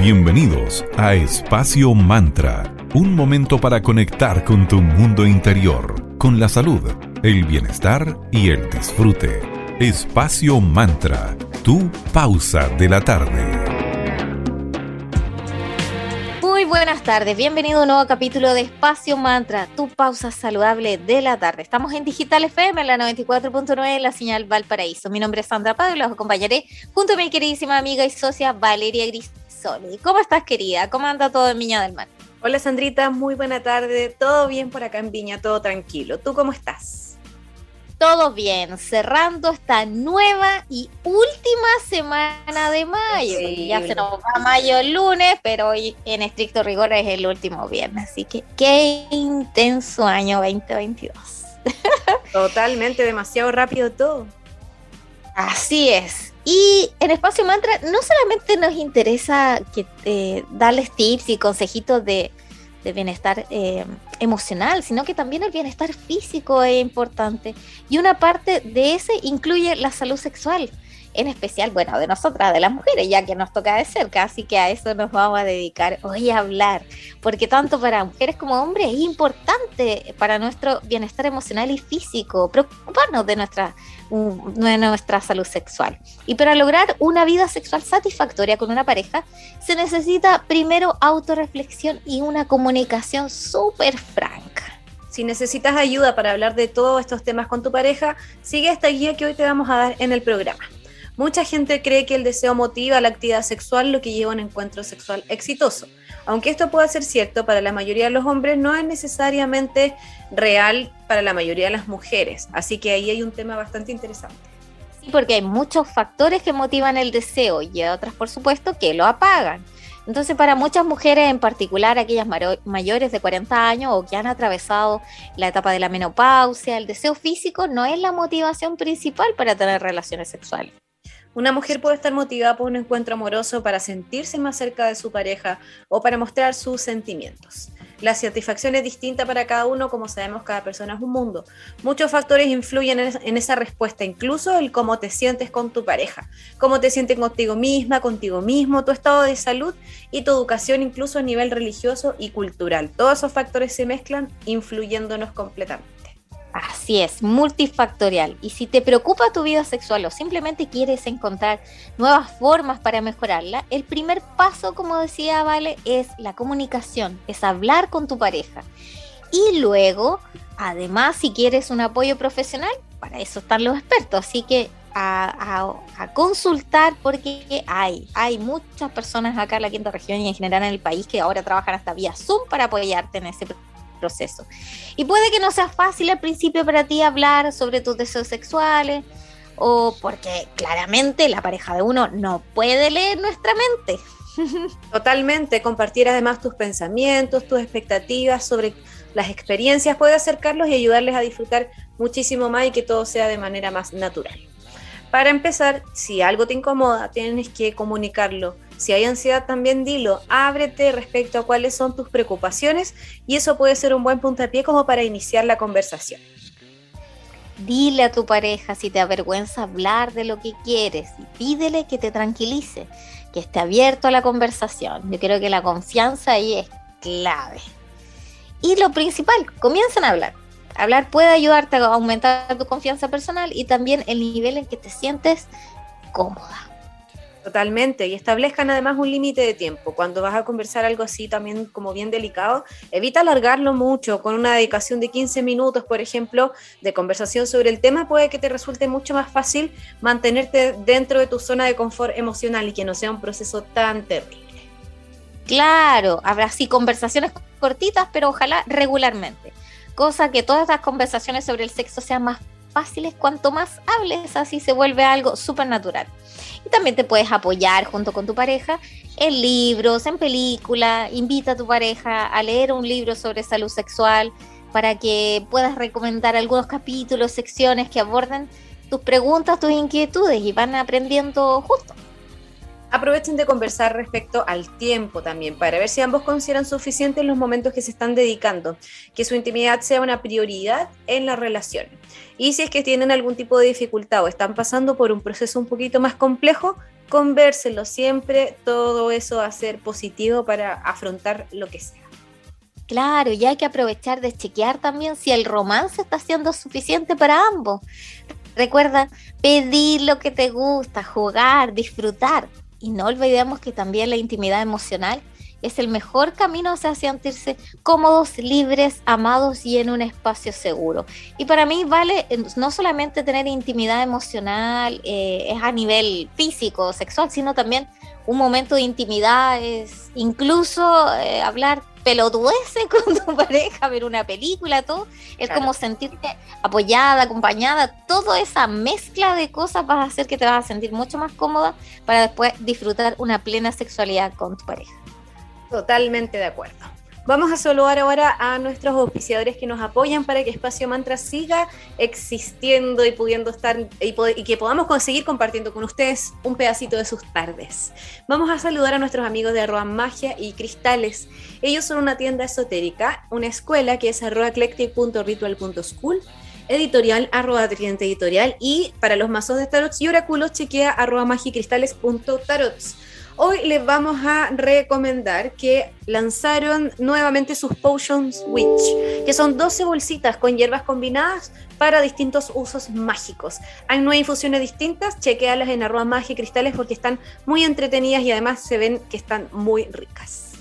Bienvenidos a Espacio Mantra, un momento para conectar con tu mundo interior, con la salud, el bienestar y el disfrute. Espacio Mantra, tu pausa de la tarde. Muy buenas tardes, bienvenido a un nuevo capítulo de Espacio Mantra, tu pausa saludable de la tarde. Estamos en Digital FM, en la 94.9, en la señal Valparaíso. Mi nombre es Sandra Pablo, los acompañaré junto a mi queridísima amiga y socia Valeria ¿Cómo estás, querida? ¿Cómo anda todo en Viña del Mar? Hola, Sandrita, muy buena tarde. Todo bien por acá en Viña, todo tranquilo. ¿Tú cómo estás? todo bien, cerrando esta nueva y última semana de mayo. Ya se nos va mayo el lunes, pero hoy en estricto rigor es el último viernes. Así que qué intenso año 2022. Totalmente, demasiado rápido todo. Así es. Y en Espacio Mantra no solamente nos interesa que, eh, darles tips y consejitos de, bienestar eh, emocional, sino que también el bienestar físico es importante. Y una parte de ese incluye la salud sexual en especial, bueno, de nosotras, de las mujeres, ya que nos toca de cerca, así que a eso nos vamos a dedicar hoy a hablar, porque tanto para mujeres como hombres es importante para nuestro bienestar emocional y físico, preocuparnos de nuestra, de nuestra salud sexual. Y para lograr una vida sexual satisfactoria con una pareja, se necesita primero autorreflexión y una comunicación súper franca. Si necesitas ayuda para hablar de todos estos temas con tu pareja, sigue esta guía que hoy te vamos a dar en el programa. Mucha gente cree que el deseo motiva la actividad sexual, lo que lleva a un encuentro sexual exitoso. Aunque esto pueda ser cierto para la mayoría de los hombres, no es necesariamente real para la mayoría de las mujeres. Así que ahí hay un tema bastante interesante. Sí, porque hay muchos factores que motivan el deseo y otras, por supuesto, que lo apagan. Entonces, para muchas mujeres, en particular aquellas mayores de 40 años o que han atravesado la etapa de la menopausia, el deseo físico no es la motivación principal para tener relaciones sexuales. Una mujer puede estar motivada por un encuentro amoroso para sentirse más cerca de su pareja o para mostrar sus sentimientos. La satisfacción es distinta para cada uno, como sabemos, cada persona es un mundo. Muchos factores influyen en esa respuesta, incluso el cómo te sientes con tu pareja, cómo te sientes contigo misma, contigo mismo, tu estado de salud y tu educación, incluso a nivel religioso y cultural. Todos esos factores se mezclan, influyéndonos completamente. Así es, multifactorial. Y si te preocupa tu vida sexual o simplemente quieres encontrar nuevas formas para mejorarla, el primer paso, como decía Vale, es la comunicación, es hablar con tu pareja. Y luego, además, si quieres un apoyo profesional, para eso están los expertos. Así que a, consultar porque hay, hay muchas personas acá en la quinta región y en general en el país que ahora trabajan hasta vía Zoom para apoyarte en ese proceso. Y puede que no sea fácil al principio para ti hablar sobre tus deseos sexuales, o porque claramente la pareja de uno no puede leer nuestra mente. Totalmente, compartir además tus pensamientos, tus expectativas sobre las experiencias puede acercarlos y ayudarles a disfrutar muchísimo más y que todo sea de manera más natural. Para empezar, si algo te incomoda, tienes que comunicarlo si hay ansiedad, también dilo, ábrete respecto a cuáles son tus preocupaciones y eso puede ser un buen puntapié como para iniciar la conversación. Dile a tu pareja si te avergüenza hablar de lo que quieres y pídele que te tranquilice, que esté abierto a la conversación. Yo creo que la confianza ahí es clave. Y lo principal, comiencen a hablar. Hablar puede ayudarte a aumentar tu confianza personal y también el nivel en que te sientes cómoda. Totalmente, y establezcan además un límite de tiempo. Cuando vas a conversar algo así también como bien delicado, evita alargarlo mucho, con una dedicación de 15 minutos, por ejemplo, de conversación sobre el tema, puede que te resulte mucho más fácil mantenerte dentro de tu zona de confort emocional y que no sea un proceso tan terrible. Claro, habrá así conversaciones cortitas, pero ojalá regularmente. Cosa que todas las conversaciones sobre el sexo sean más fáciles cuanto más hables, así se vuelve algo súper natural. Y también te puedes apoyar junto con tu pareja en libros, en películas. Invita a tu pareja a leer un libro sobre salud sexual para que puedas recomendar algunos capítulos, secciones que aborden tus preguntas, tus inquietudes y van aprendiendo juntos. Aprovechen de conversar respecto al tiempo también, para ver si ambos consideran suficientes los momentos que se están dedicando, que su intimidad sea una prioridad en la relación. Y si es que tienen algún tipo de dificultad o están pasando por un proceso un poquito más complejo, convérselo siempre, todo eso va a ser positivo para afrontar lo que sea. Claro, y hay que aprovechar de chequear también si el romance está siendo suficiente para ambos. Recuerda pedir lo que te gusta, jugar, disfrutar. Y no olvidemos que también la intimidad emocional es el mejor camino hacia sentirse cómodos, libres, amados y en un espacio seguro. Y para mí vale no solamente tener intimidad emocional, eh, es a nivel físico, sexual, sino también un momento de intimidad, es incluso eh, hablar pelotudeces con tu pareja, ver una película, todo, es como sentirte apoyada, acompañada, toda esa mezcla de cosas vas a hacer que te vas a sentir mucho más cómoda para después disfrutar una plena sexualidad con tu pareja. Totalmente de acuerdo. Vamos a saludar ahora a nuestros auspiciadores que nos apoyan para que Espacio Mantra siga existiendo y pudiendo estar y, que podamos conseguir compartiendo con ustedes un pedacito de sus tardes. Vamos a saludar a nuestros amigos de arroba magia y cristales. Ellos son una tienda esotérica, una escuela que es arroba eclectic.ritual.school editorial arroba editorial y para los mazos de tarots y oráculos chequea arroba magicristales.tarots. Hoy les vamos a recomendar que lanzaron nuevamente sus Potions Witch, que son 12 bolsitas con hierbas combinadas para distintos usos mágicos. Hay nueve infusiones distintas, chequealas en arroba magia y cristales porque están muy entretenidas y además se ven que están muy ricas.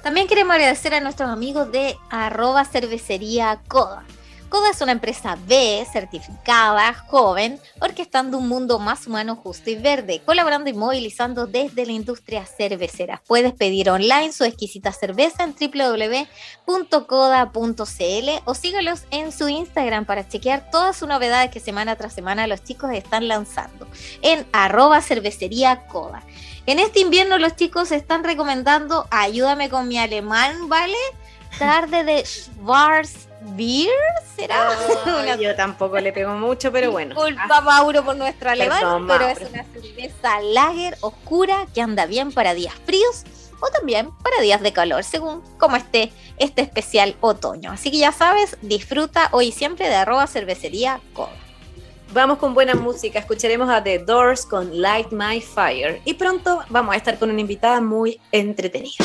También queremos agradecer a nuestros amigos de arroba cervecería Coda Coda es una empresa B, certificada, joven, orquestando un mundo más humano, justo y verde, colaborando y movilizando desde la industria cervecera. Puedes pedir online su exquisita cerveza en www.coda.cl o síguelos en su Instagram para chequear todas sus novedades que semana tras semana los chicos están lanzando en arroba cervecería Coda. En este invierno los chicos están recomendando, ayúdame con mi alemán, ¿vale? Tarde de Schwarz Beer, ¿será? yo tampoco le pego mucho, pero bueno. Disculpa, ah. Mauro, por nuestro alemán, pero es una cerveza lager oscura que anda bien para días fríos o también para días de calor, según cómo esté este especial otoño. Así que ya sabes, disfruta hoy y siempre de arroba cervecería Coda. Vamos con buena música, escucharemos a The Doors con Light My Fire y pronto vamos a estar con una invitada muy entretenida.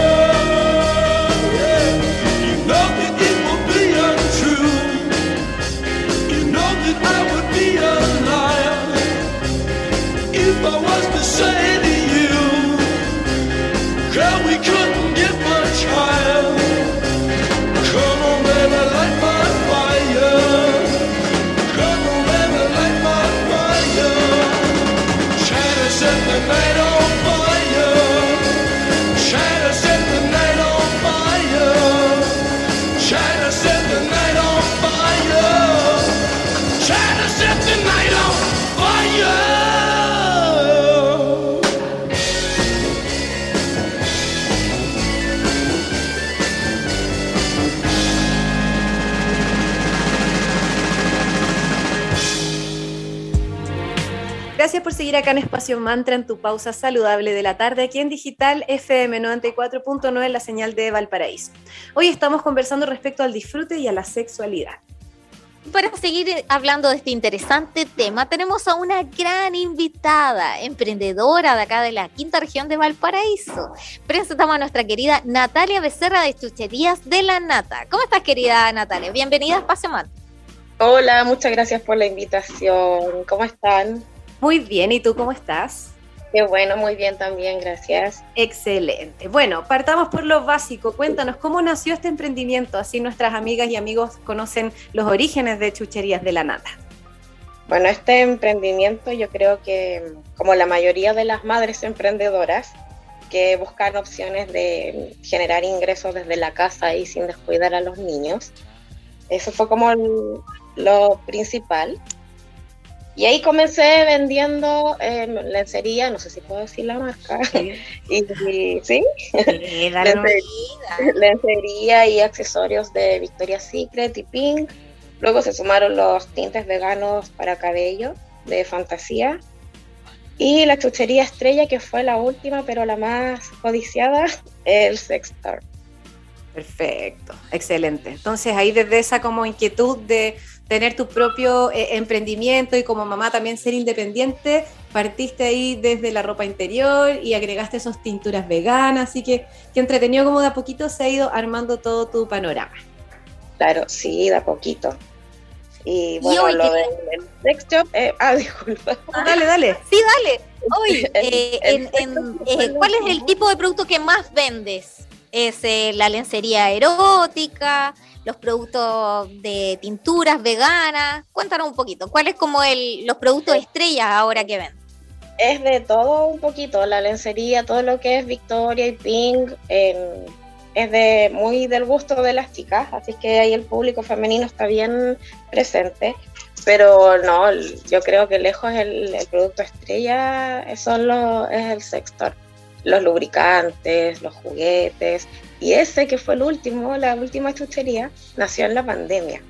Say por seguir acá en Espacio Mantra en tu pausa saludable de la tarde aquí en Digital FM 94.9 en la señal de Valparaíso. Hoy estamos conversando respecto al disfrute y a la sexualidad. Para seguir hablando de este interesante tema, tenemos a una gran invitada, emprendedora de acá de la quinta región de Valparaíso. Presentamos a nuestra querida Natalia Becerra de Chucherías de la Nata. ¿Cómo estás, querida Natalia? Bienvenida a Espacio Mantra. Hola, muchas gracias por la invitación. ¿Cómo están? Muy bien, ¿y tú cómo estás? Qué bueno, muy bien también, gracias. Excelente. Bueno, partamos por lo básico. Cuéntanos, ¿cómo nació este emprendimiento? Así nuestras amigas y amigos conocen los orígenes de Chucherías de la Nata. Bueno, este emprendimiento yo creo que, como la mayoría de las madres emprendedoras, que buscan opciones de generar ingresos desde la casa y sin descuidar a los niños, eso fue como lo principal. Y ahí comencé vendiendo eh, lencería, no sé si puedo decir la marca. Sí. y, ¿sí? lencería, y accesorios de Victoria's Secret y Pink. Luego se sumaron los tintes veganos para cabello de fantasía. Y la chuchería estrella, que fue la última, pero la más codiciada, el Sextar. Perfecto, excelente. Entonces ahí desde esa como inquietud de tener tu propio eh, emprendimiento y como mamá también ser independiente, partiste ahí desde la ropa interior y agregaste esas tinturas veganas, así que, que entretenido como de a poquito se ha ido armando todo tu panorama. Claro, sí, de a poquito. Y bueno, lo del sex shop, eh, ah, disculpa. Ah, dale, dale. Sí, dale. Hoy, eh, eh, ¿cuál es el tipo de producto que más vendes? ¿Es la lencería erótica? los productos de tinturas veganas. Cuéntanos un poquito, ¿cuáles como el, los productos estrellas ahora que ven? Es de todo un poquito, la lencería, todo lo que es Victoria y Pink, es de muy del gusto de las chicas, así que ahí el público femenino está bien presente. Pero no, yo creo que lejos el, el producto estrella son lo, es el sextor los lubricantes, los juguetes. Y ese que fue el último, la última chuchería, nació en la pandemia.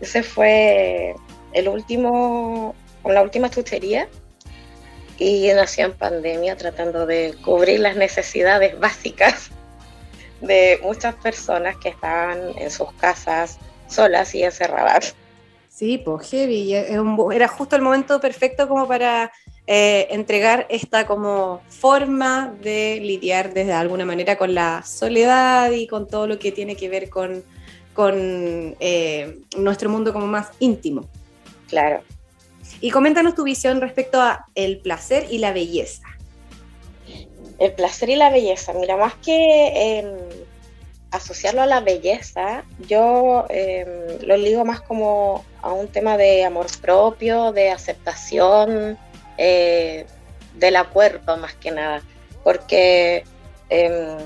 Ese fue el último, la última chuchería y nació en pandemia tratando de cubrir las necesidades básicas de muchas personas que estaban en sus casas solas y encerradas. Sí, pues heavy, era justo el momento perfecto como para eh, entregar esta como forma de lidiar desde alguna manera con la soledad y con todo lo que tiene que ver con, con eh, nuestro mundo como más íntimo. Claro. Y coméntanos tu visión respecto a el placer y la belleza. El placer y la belleza, mira, más que em, asociarlo a la belleza, yo em, lo ligo más como a un tema de amor propio, de aceptación, eh, de la cuerpo más que nada, porque em,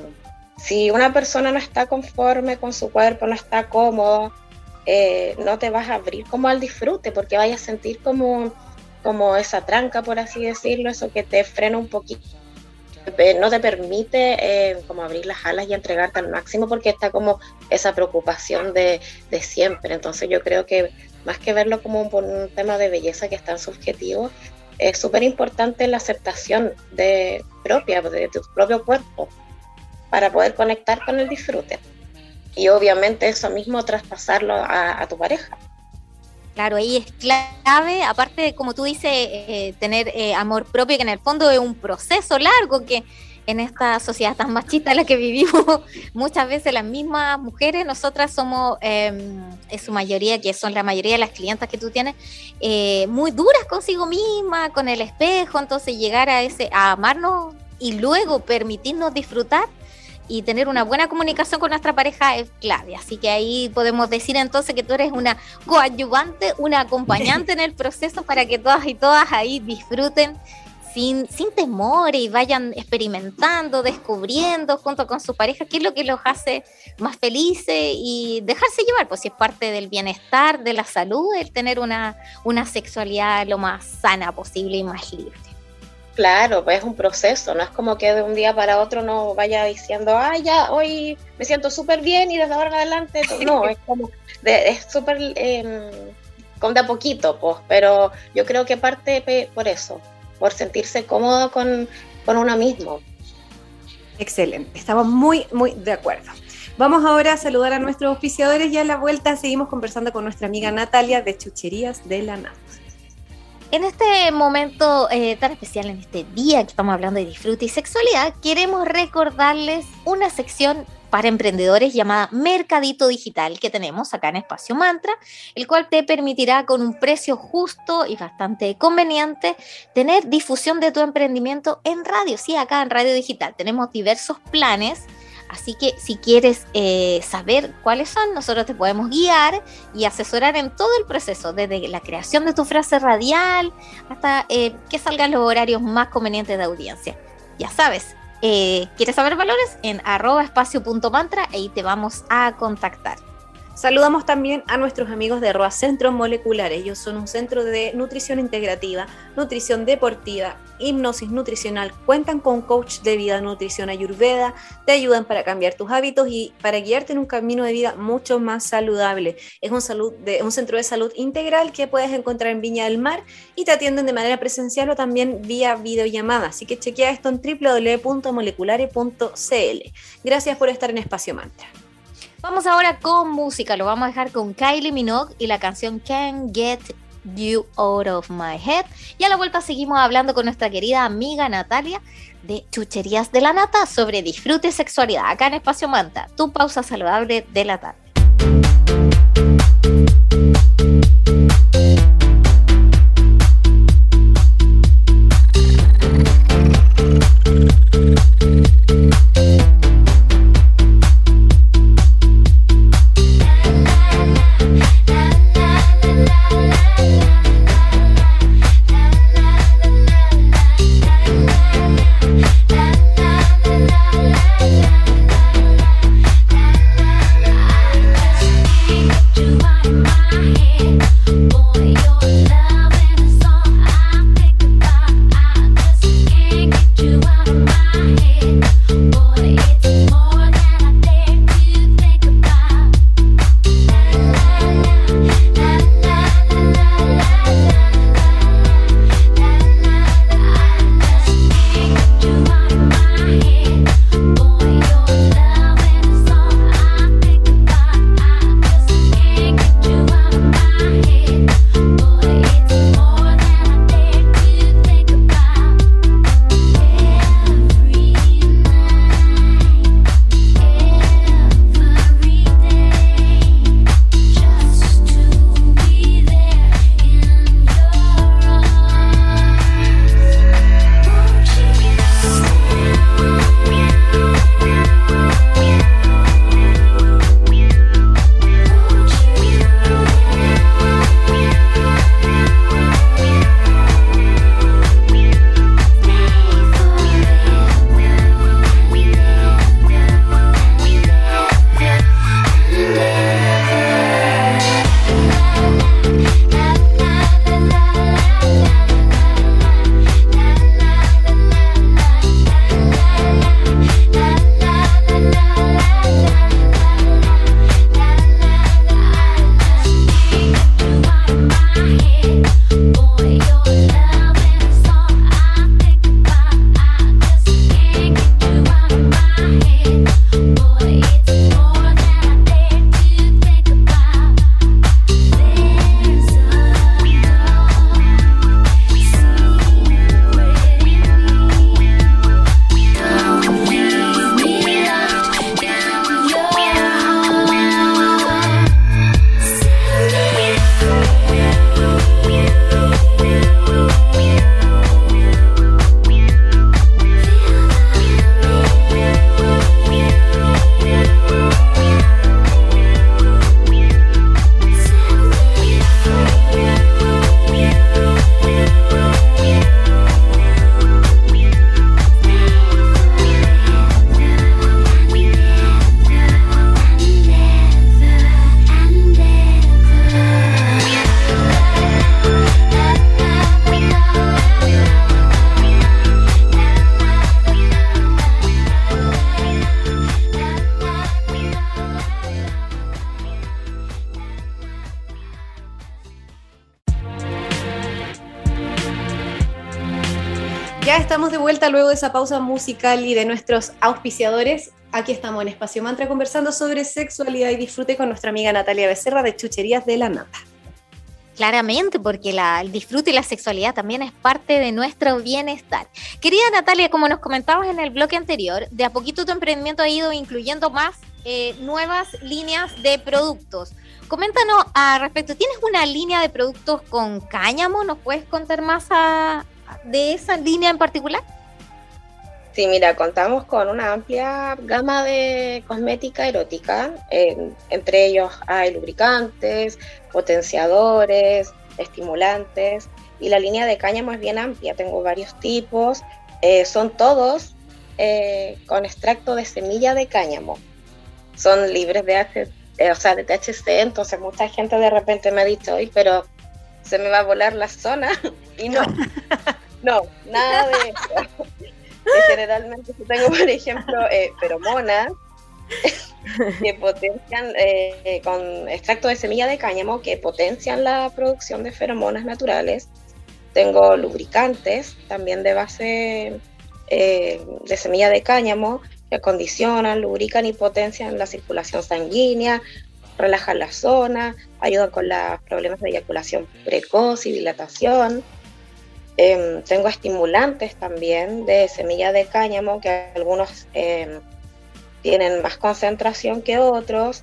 si una persona no está conforme con su cuerpo, no está cómodo, eh, no te vas a abrir como al disfrute, porque vayas a sentir como, como esa tranca, por así decirlo, eso que te frena un poquito eh, no te permite como abrir las alas y entregarte al máximo porque está como esa preocupación de, de siempre. Entonces yo creo que más que verlo como un, un tema de belleza que es tan subjetivo, es súper importante la aceptación de propia, de tu propio cuerpo, para poder conectar con el disfrute. Y obviamente eso mismo traspasarlo a, tu pareja. Claro, ahí es clave, aparte de, como tú dices, eh, tener eh, amor propio, que en el fondo es un proceso largo que en esta sociedad tan machista en la que vivimos, muchas veces las mismas mujeres, nosotras somos, eh, en su mayoría, que son la mayoría de las clientas que tú tienes, eh, muy duras consigo misma, con el espejo, entonces llegar a ese, a amarnos y luego permitirnos disfrutar y tener una buena comunicación con nuestra pareja es clave. Así que ahí podemos decir entonces que tú eres una coadyuvante, una acompañante en el proceso para que todas y todas ahí disfruten sin, sin temor y vayan experimentando, descubriendo junto con su pareja qué es lo que los hace más felices y dejarse llevar, pues si es parte del bienestar, de la salud, el tener una, una sexualidad lo más sana posible y más libre. Claro, pues es un proceso, no es como que de un día para otro no vaya diciendo, ah, ya, hoy me siento súper bien y desde ahora en adelante, no, es como, de, es súper, eh, con de a poquito, pues, pero yo creo que parte por eso, por sentirse cómodo con, con uno mismo. Excelente, estamos muy, muy de acuerdo. Vamos ahora a saludar a nuestros auspiciadores y a la vuelta seguimos conversando con nuestra amiga Natalia de Chucherías de la Nata. En este momento eh, tan especial, en este día que estamos hablando de disfrute y sexualidad, queremos recordarles una sección para emprendedores llamada Mercadito Digital que tenemos acá en Espacio Mantra, el cual te permitirá con un precio justo y bastante conveniente tener difusión de tu emprendimiento en radio. Sí, acá en Radio Digital tenemos diversos planes. Así que si quieres eh, saber cuáles son, nosotros te podemos guiar y asesorar en todo el proceso, desde la creación de tu frase radial hasta eh, que salgan los horarios más convenientes de audiencia. Ya sabes, eh, ¿quieres saber valores? En arroba espacio.mantra, ahí te vamos a contactar. Saludamos también a nuestros amigos de Roa Centro Molecular. Ellos son un centro de nutrición integrativa, nutrición deportiva, hipnosis nutricional. Cuentan con coach de vida, nutrición ayurveda, te ayudan para cambiar tus hábitos y para guiarte en un camino de vida mucho más saludable. Es un, un centro de salud integral que puedes encontrar en Viña del Mar y te atienden de manera presencial o también vía videollamada. Así que chequea esto en www.moleculare.cl. Gracias por estar en Espacio Mantra. Vamos ahora con música, lo vamos a dejar con Kylie Minogue y la canción Can't Get You Out of My Head. Y a la vuelta seguimos hablando con nuestra querida amiga Natalia de Chucherías de la Nata sobre disfrute y sexualidad acá en Espacio Manta, tu pausa saludable de la tarde. Luego de esa pausa musical y de nuestros auspiciadores. Aquí estamos en Espacio Mantra conversando sobre sexualidad y disfrute con nuestra amiga Natalia Becerra de Chucherías de la Nata. Claramente, porque el disfrute y la sexualidad también es parte de nuestro bienestar. Querida Natalia, como nos comentabas en el bloque anterior, de a poquito tu emprendimiento ha ido incluyendo más eh, nuevas líneas de productos. Coméntanos al respecto, ¿tienes una línea de productos con cáñamo? ¿Nos puedes contar más a- de esa línea en particular? Sí, mira, contamos con una amplia gama de cosmética erótica. en- entre ellos hay lubricantes, potenciadores, estimulantes. Y la línea de cáñamo es bien amplia. Tengo varios tipos. eh, son todos eh, con extracto de semilla de cáñamo. Son libres de, H- eh, o sea, de THC. Entonces mucha gente de repente me ha dicho, hoy, pero se me va a volar la zona. y no, no, nada de eso. Generalmente tengo, por ejemplo, eh, feromonas que potencian eh, con extracto de semilla de cáñamo que potencian la producción de feromonas naturales. Tengo lubricantes también de base eh, de semilla de cáñamo que acondicionan, lubrican y potencian la circulación sanguínea, relajan la zona, ayudan con los problemas de eyaculación precoz y dilatación. Em, tengo estimulantes también de semilla de cáñamo, que algunos em, tienen más concentración que otros,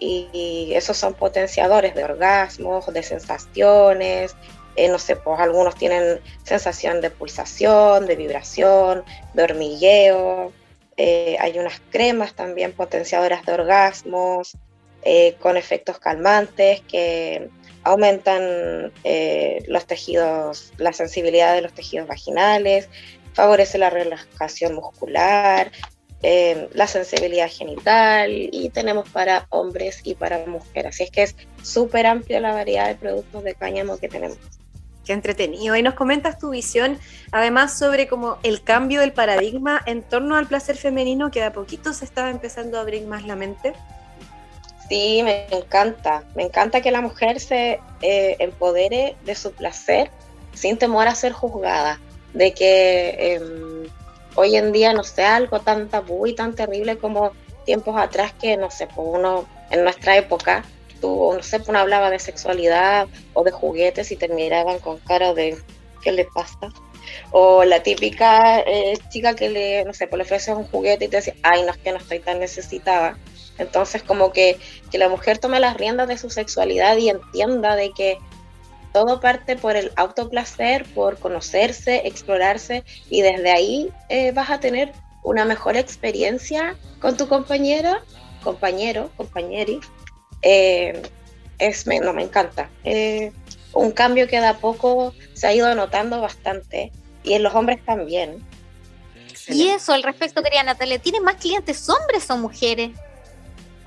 y, esos son potenciadores de orgasmos, de sensaciones. eh, no sé, pues algunos tienen sensación de pulsación, de vibración, de hormigueo. eh, hay unas cremas también potenciadoras de orgasmos, eh, con efectos calmantes que aumentan eh, los tejidos, la sensibilidad de los tejidos vaginales, favorece la relajación muscular, eh, la sensibilidad genital y tenemos para hombres y para mujeres. Así es que es súper amplia la variedad de productos de cáñamo que tenemos. Qué entretenido. Y nos comentas tu visión, además, sobre como el cambio del paradigma en torno al placer femenino, que a poquito se estaba empezando a abrir más la mente. Sí, me encanta. Me encanta que la mujer se eh, empodere de su placer sin temor a ser juzgada. De que eh, hoy en día no sea algo tan tabú y tan terrible como tiempos atrás que, no sé, pues uno en nuestra época, tú, no sé, pues uno hablaba de sexualidad o de juguetes y te miraban con cara de ¿qué le pasa? O la típica eh, chica que le, no sé, pues le un juguete y te dice, ay, no es que no estoy tan necesitada. Entonces, como que, que la mujer tome las riendas de su sexualidad y entienda de que todo parte por el autoplacer, por conocerse, explorarse y desde ahí eh, vas a tener una mejor experiencia con tu compañera, compañero, compañeri. Eh, es, me, no, me encanta. Eh, un cambio que de a poco se ha ido notando bastante y en los hombres también. Y eso, al respecto, quería Natalia, ¿tienes más clientes hombres o mujeres?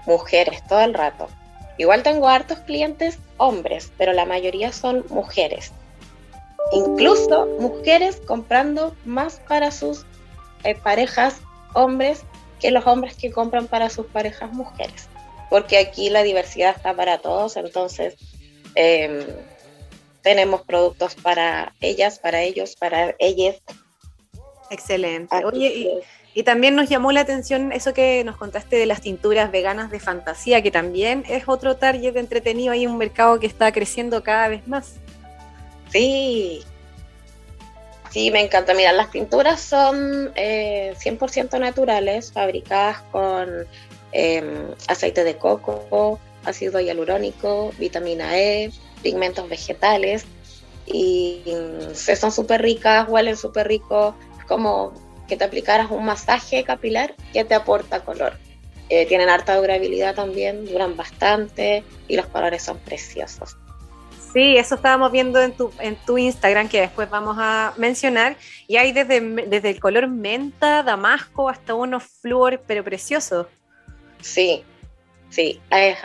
Mujeres todo el rato. Igual tengo hartos clientes hombres, pero la mayoría son mujeres. Incluso mujeres comprando más para sus eh, parejas hombres que los hombres que compran para sus parejas mujeres. Porque aquí la diversidad está para todos, entonces eh, tenemos productos para ellas, para ellos, para ellas. Excelente. Oye, y, y también nos llamó la atención eso que nos contaste de las tinturas veganas de fantasía, que también es otro target entretenido ahí, un mercado que está creciendo cada vez más. Sí, sí, me encanta. Mira, las pinturas son eh, 100% naturales, fabricadas con eh, aceite de coco, ácido hialurónico, vitamina E, pigmentos vegetales y mm, se- son súper ricas, huelen súper rico, es como que te aplicaras un masaje capilar que te aporta color. Eh, tienen harta durabilidad también, duran bastante y los colores son preciosos. Sí, eso estábamos viendo en tu, en tu Instagram, que después vamos a mencionar. Y hay desde, desde el color menta, damasco, hasta unos flúor, pero preciosos. Sí, sí, es,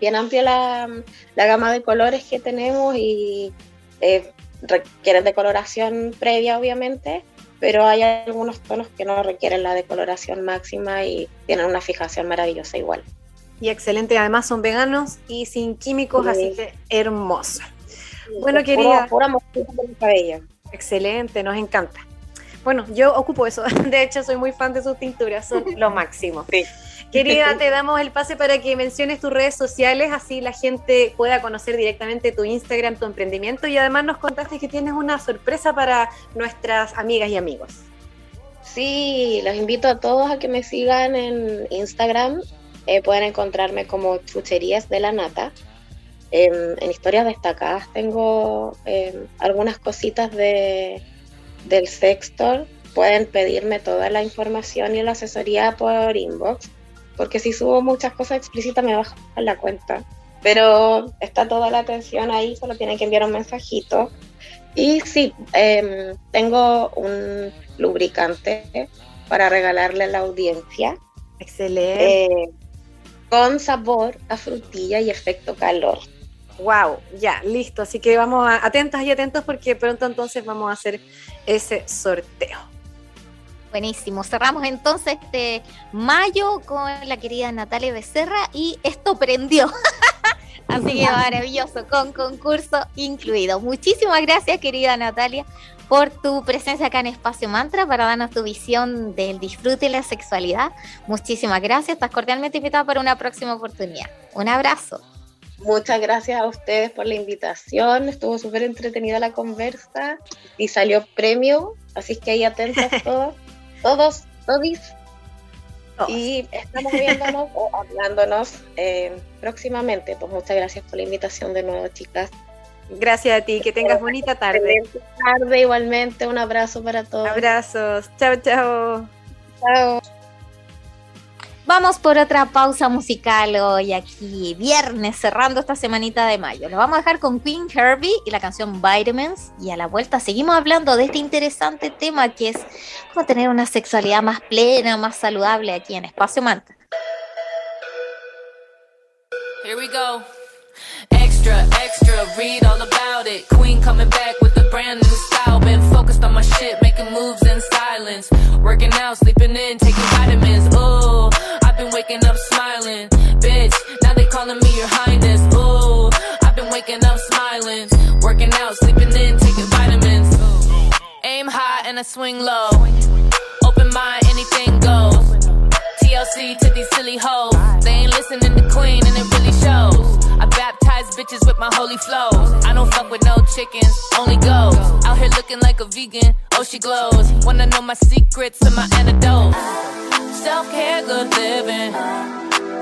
bien amplia la, la gama de colores que tenemos y eh, requieren decoloración previa, obviamente, pero hay algunos tonos que no requieren la decoloración máxima y tienen una fijación maravillosa igual. Y excelente, además son veganos y sin químicos, Sí. así que hermoso. Bueno, querida. Pura cabello. Excelente, nos encanta. Bueno, yo ocupo eso. De hecho, soy muy fan de sus tinturas, son lo máximo. Sí. Querida, te damos el pase para que menciones tus redes sociales, así la gente pueda conocer directamente tu Instagram, tu emprendimiento y además nos contaste que tienes una sorpresa para nuestras amigas y amigos. Sí, los invito a todos a que me sigan en Instagram. Eh, pueden encontrarme como Chucherías de la Nata. Em, en historias destacadas tengo em, algunas cositas de, del Sextor. Pueden pedirme toda la información y la asesoría por inbox, porque si subo muchas cosas explícitas me bajan la cuenta. Pero está toda la atención ahí, solo tienen que enviar un mensajito. Y sí, em, tengo un lubricante para regalarle a la audiencia. Excelente. eh, con sabor a frutilla y efecto calor. Wow, ya, listo. Así que vamos a, atentas y atentos porque pronto entonces vamos a hacer ese sorteo. Buenísimo. Cerramos entonces este mayo con la querida Natalia Becerra y esto prendió. Así que maravilloso, con concurso incluido. Muchísimas gracias, querida Natalia, por tu presencia acá en Espacio Mantra para darnos tu visión del disfrute y la sexualidad. Muchísimas gracias. Estás cordialmente invitada para una próxima oportunidad. Un abrazo. Muchas gracias a ustedes por la invitación. Estuvo súper entretenida la conversa y salió premio. Así que ahí atentos todos, todos, todis. Todos. Y estamos viéndonos o hablándonos eh, próximamente. Pues muchas gracias por la invitación de nuevo, chicas. Gracias a ti, que tengas bonita tarde. Tarde igualmente. Un abrazo para todos. Abrazos. Chao, chao. Chao. Vamos por otra pausa musical hoy aquí, viernes, cerrando esta semanita de mayo. Lo vamos a dejar con Queen Herbie y la canción Vitamins. Y a la vuelta seguimos hablando de este interesante tema que es cómo tener una sexualidad más plena, más saludable aquí en Espacio Manta. Here we go. Extra, extra, read all about it. Queen coming back with a brand new style. Been focused on my shit, making moves in silence. Working out, sleeping in, taking vitamins. Ooh, I've been waking up smiling. Bitch, now they calling me your highness. Ooh, I've been waking up smiling. Working out, sleeping in, taking vitamins. Aim high and I swing low. Open mind, anything goes. TLC to these silly hoes. They ain't listening to Queen and it really shows. I baptize bitches with my holy flows. I don't fuck with no chickens, only goats. Out here looking like a vegan, oh she glows. Wanna know my secrets and my antidotes. Self care, good living.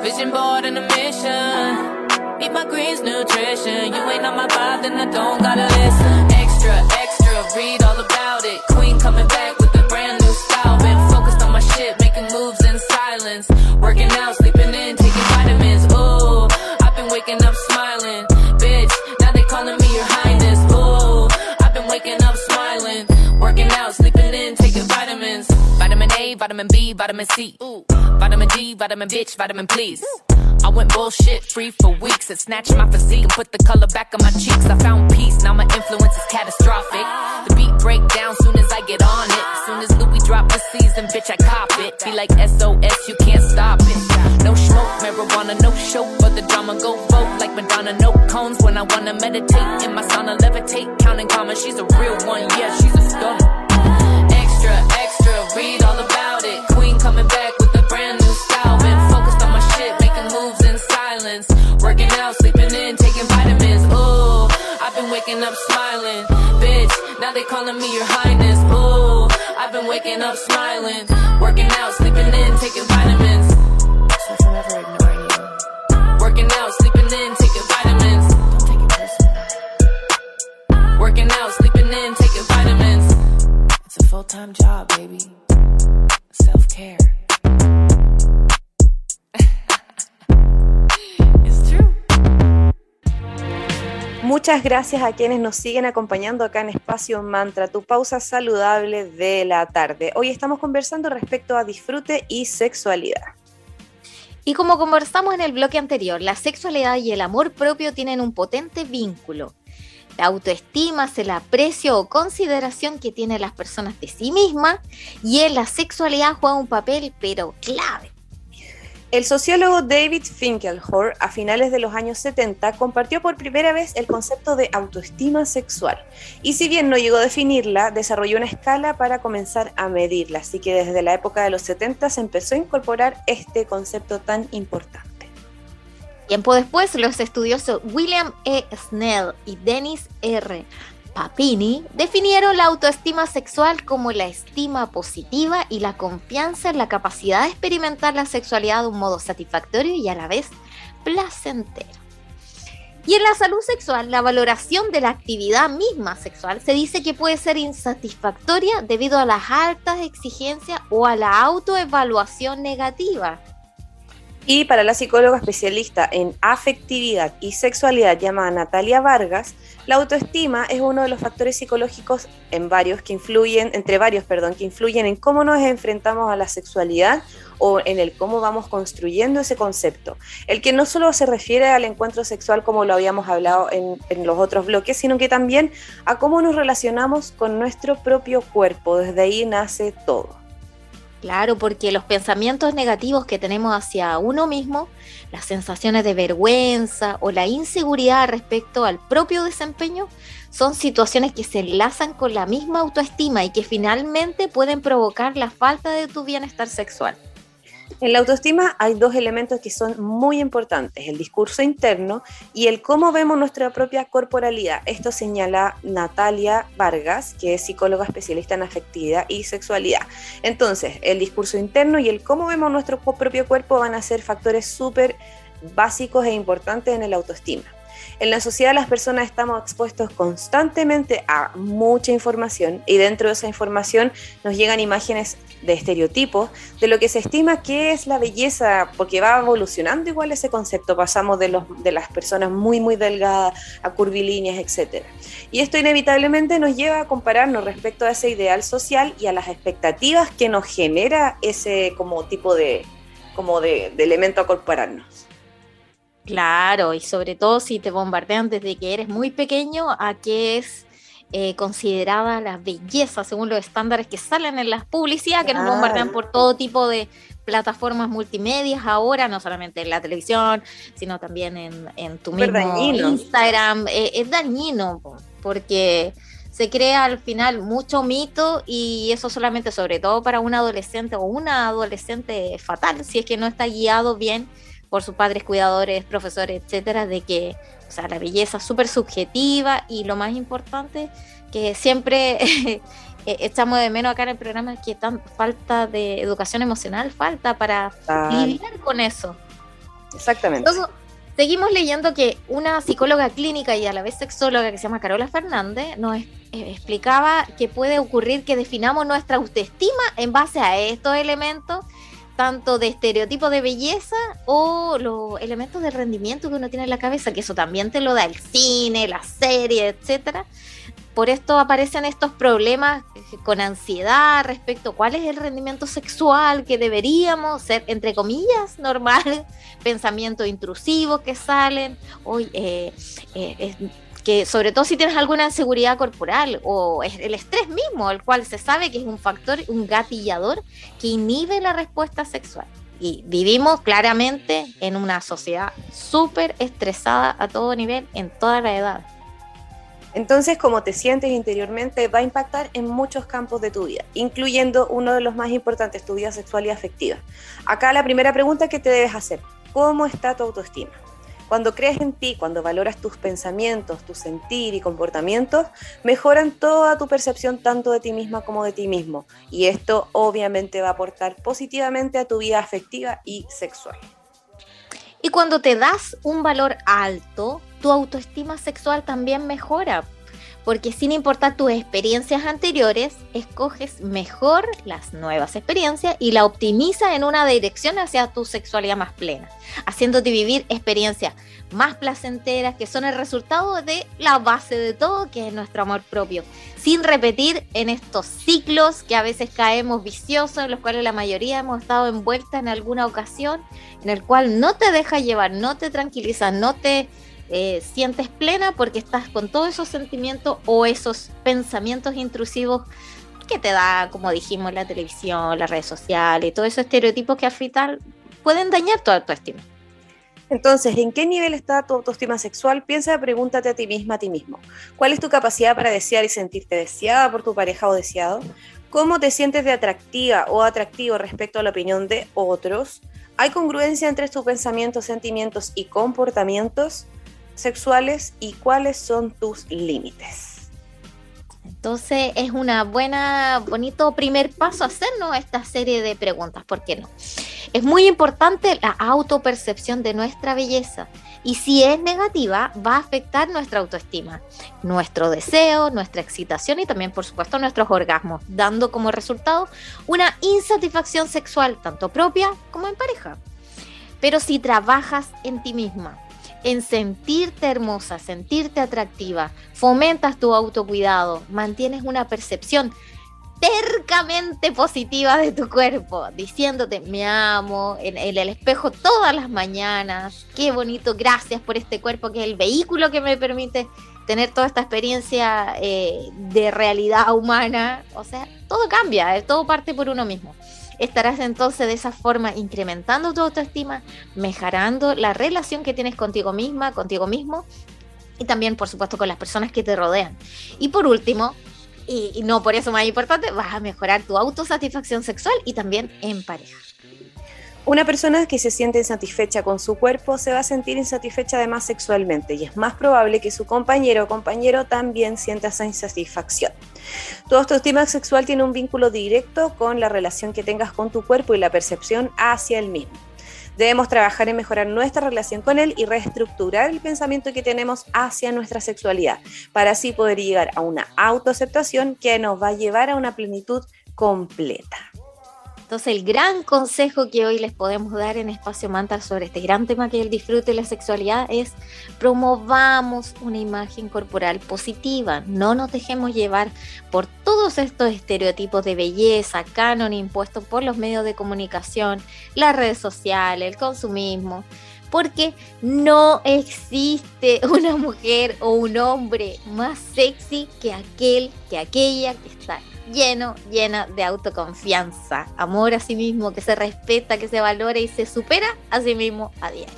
Vision board and a mission. Eat my greens, nutrition. You ain't on my vibe, then I don't gotta listen. Extra, extra, read all about it. Queen coming back Vitamin B, vitamin C. Ooh, vitamin D, vitamin bitch, vitamin please. I went bullshit free for weeks and snatched my physique and put the color back on my cheeks. I found peace, now my influence is catastrophic. The beat break down soon as I get on it. Soon as Louis drop the season, bitch, I cop it. Be like SOS, you can't stop it. No smoke, marijuana, no show for the drama. Go vote like Madonna, no cones when I wanna meditate. In my sauna, levitate, counting commas. She's a real one, yeah, she's a stunner. Extra, extra, read all about it. Queen coming back with a brand new style. Been focused on my shit, making moves in silence. Working out, sleeping in, taking vitamins. Ooh, I've been waking up smiling. Bitch, now they calling me your highness. Ooh, I've been waking up smiling. Working out, sleeping in, taking vitamins. So forever ignoring you. Working out, sleeping in, taking vitamins. Don't take it personal. Working out, sleeping in, taking vitamins. It's a full time job, baby. Self care. it's true. Muchas gracias a quienes nos siguen acompañando acá en Espacio Mantra, tu pausa saludable de la tarde. Hoy estamos conversando respecto a disfrute y sexualidad. Y como conversamos en el bloque anterior, la sexualidad y el amor propio tienen un potente vínculo. La autoestima es el aprecio o consideración que tienen las personas de sí mismas y en la sexualidad juega un papel pero clave. El sociólogo David Finkelhor, a finales de los años 70, compartió por primera vez el concepto de autoestima sexual. Y si bien no llegó a definirla, desarrolló una escala para comenzar a medirla. Así que desde la época de los 70 se empezó a incorporar este concepto tan importante. Tiempo después, los estudiosos William E. Snell y Dennis R. Papini definieron la autoestima sexual como la estima positiva y la confianza en la capacidad de experimentar la sexualidad de un modo satisfactorio y a la vez placentero. Y en la salud sexual, la valoración de la actividad misma sexual se dice que puede ser insatisfactoria debido a las altas exigencias o a la autoevaluación negativa. Y para la psicóloga especialista en afectividad y sexualidad llamada Natalia Vargas, la autoestima es uno de los factores psicológicos en varios que influyen, entre varios, perdón, que influyen en cómo nos enfrentamos a la sexualidad o en el cómo vamos construyendo ese concepto. El que no solo se refiere al encuentro sexual como lo habíamos hablado en, en los otros bloques, sino que también a cómo nos relacionamos con nuestro propio cuerpo. Desde ahí nace todo. Claro, porque los pensamientos negativos que tenemos hacia uno mismo, las sensaciones de vergüenza o la inseguridad respecto al propio desempeño, son situaciones que se enlazan con la misma autoestima y que finalmente pueden provocar la falta de tu bienestar sexual. En la autoestima hay dos elementos que son muy importantes, el discurso interno y el cómo vemos nuestra propia corporalidad. Esto señala Natalia Vargas, que es psicóloga especialista en afectividad y sexualidad. Entonces, el discurso interno y el cómo vemos nuestro propio cuerpo van a ser factores súper básicos e importantes en el autoestima. En la sociedad las personas estamos expuestos constantemente a mucha información y dentro de esa información nos llegan imágenes de estereotipos de lo que se estima que es la belleza, porque va evolucionando igual ese concepto, pasamos de, los, de las personas muy muy delgadas a curvilíneas, etc. Y esto inevitablemente nos lleva a compararnos respecto a ese ideal social y a las expectativas que nos genera ese como tipo de, como de, de elemento a compararnos. Claro, y sobre todo si te bombardean desde que eres muy pequeño a que es eh, considerada la belleza según los estándares que salen en las publicidades, que nos bombardean por todo tipo de plataformas multimedias ahora, no solamente en la televisión, sino también en, en tu mismo dañino. Instagram. Eh, es dañino po, porque se crea al final mucho mito y eso solamente, sobre todo para un adolescente o una adolescente fatal, si es que no está guiado bien por sus padres, cuidadores, profesores, etcétera, de que o sea, la belleza es súper subjetiva y lo más importante que siempre eh, echamos de menos acá en el programa que tan falta de educación emocional falta para Tal. lidiar con eso. Exactamente. Entonces, seguimos leyendo que una psicóloga clínica y a la vez sexóloga que se llama Carola Fernández nos eh, explicaba que puede ocurrir que definamos nuestra autoestima en base a estos elementos, tanto de estereotipo de belleza o los elementos de rendimiento que uno tiene en la cabeza, que eso también te lo da el cine, la serie, etcétera. Por esto aparecen estos problemas con ansiedad respecto a cuál es el rendimiento sexual que deberíamos ser, entre comillas, normal, pensamientos intrusivos que salen, hoy, eh, eh, que sobre todo si tienes alguna inseguridad corporal o el estrés mismo, el cual se sabe que es un factor, un gatillador que inhibe la respuesta sexual. Y vivimos claramente en una sociedad súper estresada a todo nivel, en toda la edad. Entonces, cómo te sientes interiormente va a impactar en muchos campos de tu vida, incluyendo uno de los más importantes, tu vida sexual y afectiva. Acá la primera pregunta que te debes hacer, ¿cómo está tu autoestima? Cuando crees en ti, cuando valoras tus pensamientos, tu sentir y comportamientos, mejoran toda tu percepción tanto de ti misma como de ti mismo. Y esto obviamente va a aportar positivamente a tu vida afectiva y sexual. Y cuando te das un valor alto, tu autoestima sexual también mejora. Porque sin importar tus experiencias anteriores, escoges mejor las nuevas experiencias y la optimizas en una dirección hacia tu sexualidad más plena, haciéndote vivir experiencias más placenteras que son el resultado de la base de todo, que es nuestro amor propio, sin repetir en estos ciclos que a veces caemos viciosos, en los cuales la mayoría hemos estado envuelta en alguna ocasión en el cual no te deja llevar, no te tranquiliza, no te eh, sientes plena porque estás con todos esos sentimientos o esos pensamientos intrusivos que te da, como dijimos, la televisión, las redes sociales, todos esos estereotipos que al pueden dañar tu autoestima. Entonces, ¿en qué nivel está tu autoestima sexual? Piensa, pregúntate a ti misma, a ti mismo. ¿Cuál es tu capacidad para desear y sentirte deseada por tu pareja o deseado? ¿Cómo te sientes de atractiva o atractivo respecto a la opinión de otros? ¿Hay congruencia entre tus pensamientos, sentimientos y comportamientos sexuales? ¿Y cuáles son tus límites? Entonces es una buena, bonito primer paso hacernos esta serie de preguntas, ¿por qué no? Es muy importante la autopercepción de nuestra belleza y si es negativa va a afectar nuestra autoestima, nuestro deseo, nuestra excitación y también por supuesto nuestros orgasmos, dando como resultado una insatisfacción sexual tanto propia como en pareja. Pero si trabajas en ti misma, en sentirte hermosa, sentirte atractiva, fomentas tu autocuidado, mantienes una percepción tercamente positiva de tu cuerpo, diciéndote me amo en, el espejo todas las mañanas, qué bonito, gracias por este cuerpo que es el vehículo que me permite tener toda esta experiencia eh, de realidad humana, o sea, todo cambia, eh, todo parte por uno mismo estarás entonces de esa forma incrementando tu autoestima, mejorando la relación que tienes contigo misma, contigo mismo y también, por supuesto, con las personas que te rodean. Y por último, y, no por eso más importante, vas a mejorar tu autosatisfacción sexual y también en pareja. Una persona que se siente insatisfecha con su cuerpo se va a sentir insatisfecha además sexualmente y es más probable que su compañero o compañero también sienta esa insatisfacción. Tu autoestima sexual tiene un vínculo directo con la relación que tengas con tu cuerpo y la percepción hacia el mismo. Debemos trabajar en mejorar nuestra relación con él y reestructurar el pensamiento que tenemos hacia nuestra sexualidad, para así poder llegar a una autoaceptación que nos va a llevar a una plenitud completa. Entonces, el gran consejo que hoy les podemos dar en Espacio Manta sobre este gran tema que es el disfrute de la sexualidad es promovamos una imagen corporal positiva. No nos dejemos llevar por todos estos estereotipos de belleza, canon impuestos por los medios de comunicación, las redes sociales, el consumismo porque no existe una mujer o un hombre más sexy que aquel, que aquella que está lleno, llena de autoconfianza, amor a sí mismo, que se respeta, que se valora y se supera a sí mismo a diario.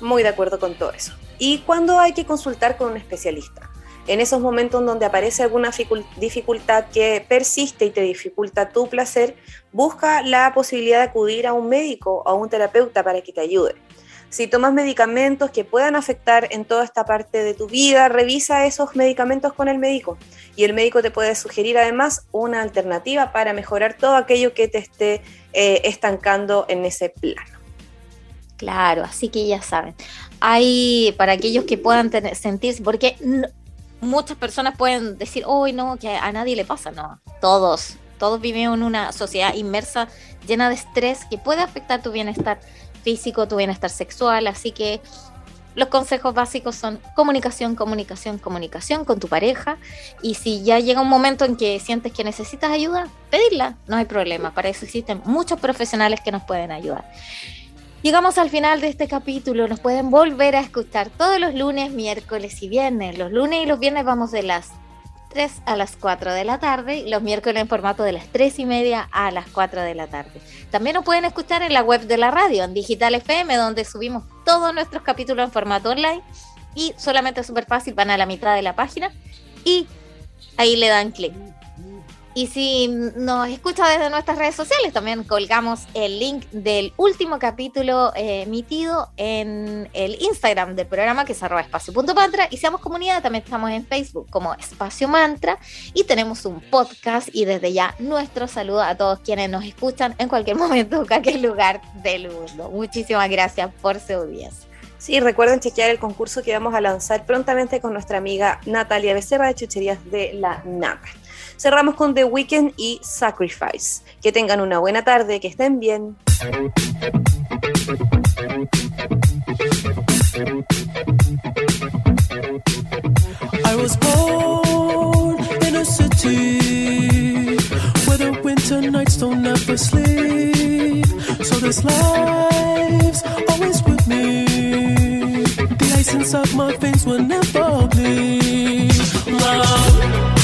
Muy de acuerdo con todo eso. ¿Y cuándo hay que consultar con un especialista? En esos momentos donde aparece alguna dificultad que persiste y te dificulta tu placer, busca la posibilidad de acudir a un médico o a un terapeuta para que te ayude. Si tomas medicamentos que puedan afectar en toda esta parte de tu vida, revisa esos medicamentos con el médico y el médico te puede sugerir además una alternativa para mejorar todo aquello que te esté eh, estancando en ese plano. Claro, así que ya saben. Hay para aquellos que puedan tener, sentirse, porque muchas personas pueden decir, hoy no, que a nadie le pasa, no, todos, todos vivimos en una sociedad inmersa, llena de estrés que puede afectar tu bienestar físico, tu bienestar sexual, así que los consejos básicos son comunicación, comunicación, comunicación con tu pareja y si ya llega un momento en que sientes que necesitas ayuda, pedirla, no hay problema, para eso existen muchos profesionales que nos pueden ayudar. Llegamos al final de este capítulo, nos pueden volver a escuchar todos los lunes, miércoles y viernes. Los lunes y los viernes vamos de las 3 a las 4 de la tarde y los miércoles en formato de las 3 y media a las 4 de la tarde. También nos pueden escuchar en la web de la radio, en Digital FM, donde subimos todos nuestros capítulos en formato online y solamente es súper fácil, van a la mitad de la página y ahí le dan clic. Y si nos escucha desde nuestras redes sociales, también colgamos el link del último capítulo eh, emitido en el Instagram del programa, que es arroba espacio.mantra. Y seamos comunidad, también estamos en Facebook como Espacio Mantra. Y tenemos un podcast. Y desde ya, nuestro saludo a todos quienes nos escuchan en cualquier momento, en cualquier lugar del mundo. Muchísimas gracias por su audiencia. Sí, recuerden chequear el concurso que vamos a lanzar prontamente con nuestra amiga Natalia Becerra de Chucherías de la Napa. Cerramos con The Weeknd y Sacrifice. Que tengan una buena tarde, que estén bien. I was born in a city where the winter nights don't ever sleep. So this life's always with me. The ice inside my veins will never bleed. Love.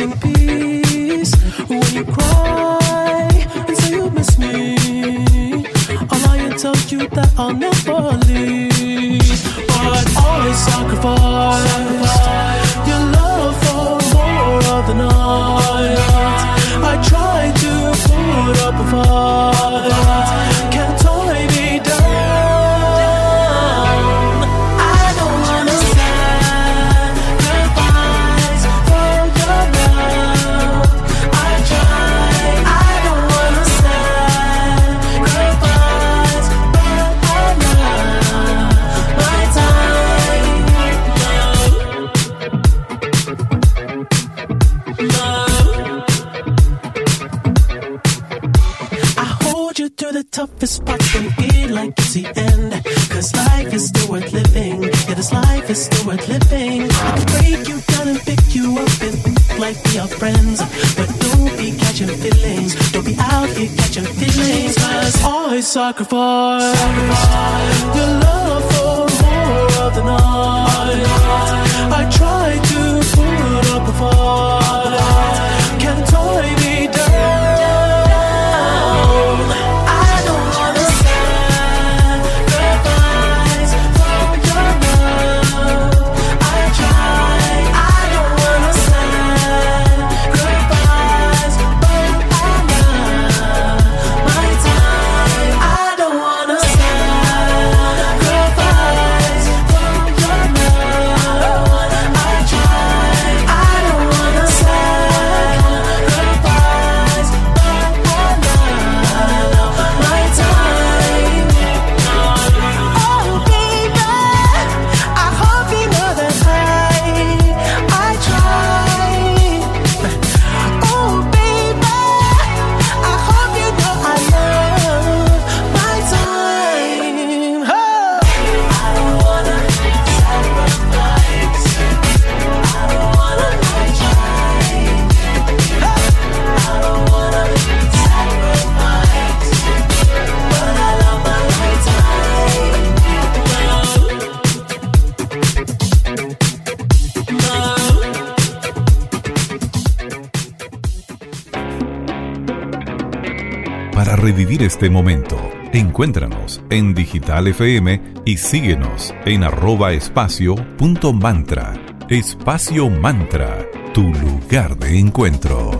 to be Sacrifice. for. este momento. Encuéntranos en Digital FM y síguenos en arroba espacio punto mantra. Espacio Mantra, tu lugar de encuentro.